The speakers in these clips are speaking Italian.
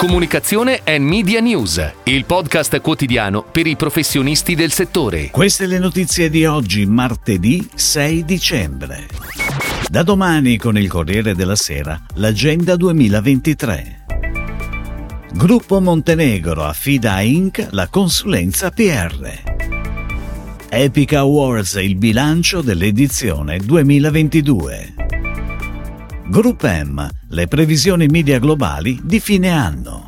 Comunicazione e Media News, il podcast quotidiano per i professionisti del settore. Queste le notizie di oggi, martedì 6 dicembre. Da domani con il Corriere della Sera, l'Agenda 2023. Gruppo Montenegro affida a Inc. la consulenza PR. Epic Awards il bilancio dell'edizione 2022. Group M, le previsioni media globali di fine anno.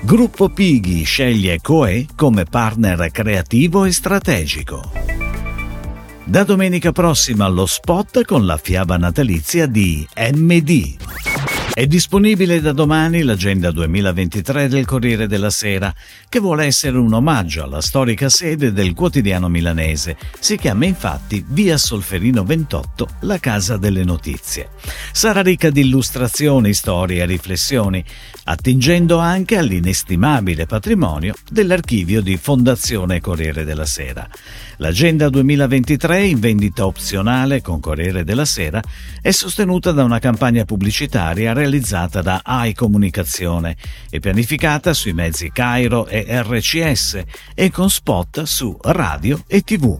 Gruppo Pighi sceglie Coe come partner creativo e strategico. Da domenica prossima lo spot con la fiaba natalizia di MD. È disponibile da domani l'agenda 2023 del Corriere della Sera, che vuole essere un omaggio alla storica sede del quotidiano milanese. Si chiama infatti Via Solferino 28, la casa delle notizie. Sarà ricca di illustrazioni, storie e riflessioni, attingendo anche all'inestimabile patrimonio dell'archivio di Fondazione Corriere della Sera. L'agenda 2023 in vendita opzionale con Corriere della Sera è sostenuta da una campagna pubblicitaria realizzata da AI Comunicazione e pianificata sui mezzi Cairo e RCS e con spot su radio e tv.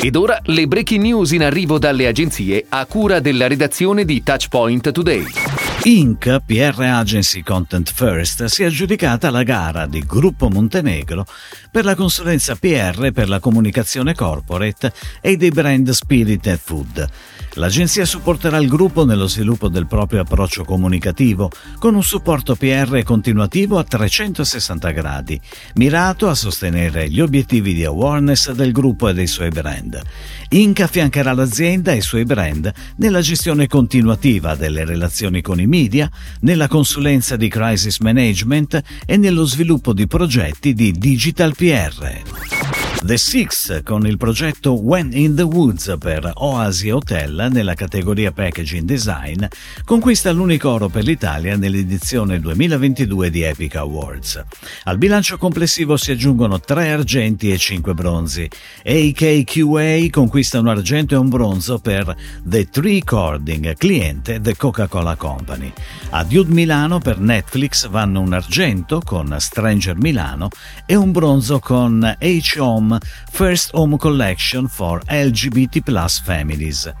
Ed ora le breaking news in arrivo dalle agenzie a cura della redazione di Touchpoint Today. Inc. PR Agency Content First si è aggiudicata la gara di Gruppo Montenegro per la consulenza PR per la comunicazione corporate e dei brand Spirit e Food. L'agenzia supporterà il gruppo nello sviluppo del proprio approccio comunicativo con un supporto PR continuativo a 360 gradi, mirato a sostenere gli obiettivi di awareness del gruppo e dei suoi brand. Inc. affiancherà l'azienda e i suoi brand nella gestione continuativa delle relazioni con i media, nella consulenza di crisis management e nello sviluppo di progetti di digital PR. The Six con il progetto When in the Woods per Oasi Hotel nella categoria Packaging Design conquista l'unico oro per l'Italia nell'edizione 2022 di Epic Awards. Al bilancio complessivo si aggiungono tre argenti e cinque bronzi. AKQA conquista un argento e un bronzo per The Tree Cording, cliente The Coca-Cola Company. A Dude Milano per Netflix vanno un argento con Stranger Milano e un bronzo con H-Home First Home Collection for LGBT Plus Families.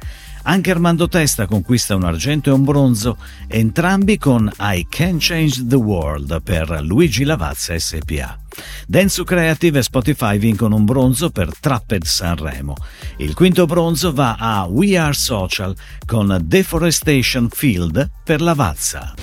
Anche Armando Testa conquista un argento e un bronzo, entrambi con I Can Change the World per Luigi Lavazza SPA. Densu Creative e Spotify vincono un bronzo per Trapped Sanremo. Il quinto bronzo va a We Are Social con Deforestation Field per Lavazza.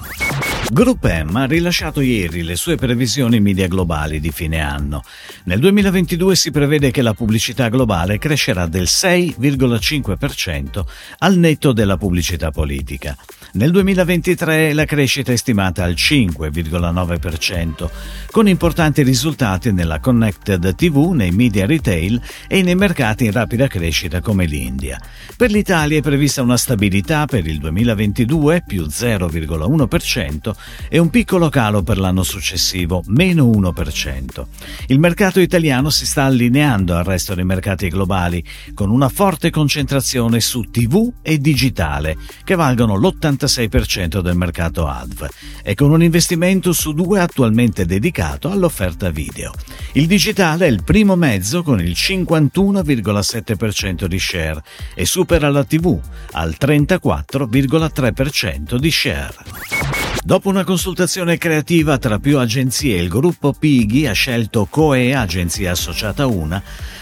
Group M ha rilasciato ieri le sue previsioni media globali di fine anno. Nel 2022 si prevede che la pubblicità globale crescerà del 6,5% al netto della pubblicità politica. Nel 2023 la crescita è stimata al 5,9%, con importanti risultati nella connected TV, nei media retail e nei mercati in rapida crescita come l'India. Per l'Italia è prevista una stabilità per il 2022 più 0,1% e un piccolo calo per l'anno successivo, meno 1%. Il mercato italiano si sta allineando al resto dei mercati globali, con una forte concentrazione su TV e digitale, che valgono l'86% del mercato ADV, e con un investimento su due attualmente dedicato all'offerta video. Il digitale è il primo mezzo con il 51,7% di share e supera la TV al 34,3% di share. Dopo una consultazione creativa tra più agenzie, il gruppo Pighi ha scelto Coe, agenzia associata una,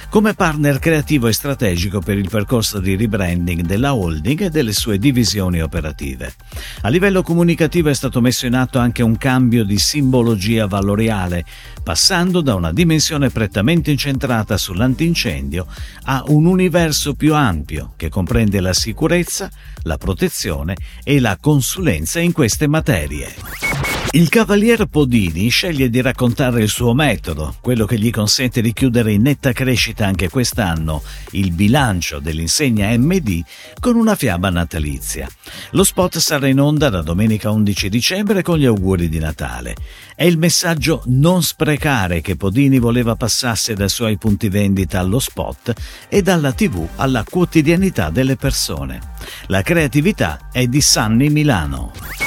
come partner creativo e strategico per il percorso di rebranding della holding e delle sue divisioni operative. A livello comunicativo è stato messo in atto anche un cambio di simbologia valoriale, passando da una dimensione prettamente incentrata sull'antincendio a un universo più ampio che comprende la sicurezza, la protezione e la consulenza in queste materie. Il cavalier Podini sceglie di raccontare il suo metodo, quello che gli consente di chiudere in netta crescita anche quest'anno il bilancio dell'insegna MD con una fiaba natalizia. Lo spot sarà in onda da domenica 11 dicembre con gli auguri di Natale. È il messaggio non sprecare che Podini voleva passasse dai suoi punti vendita allo spot e dalla TV alla quotidianità delle persone. La creatività è di Sanni Milano.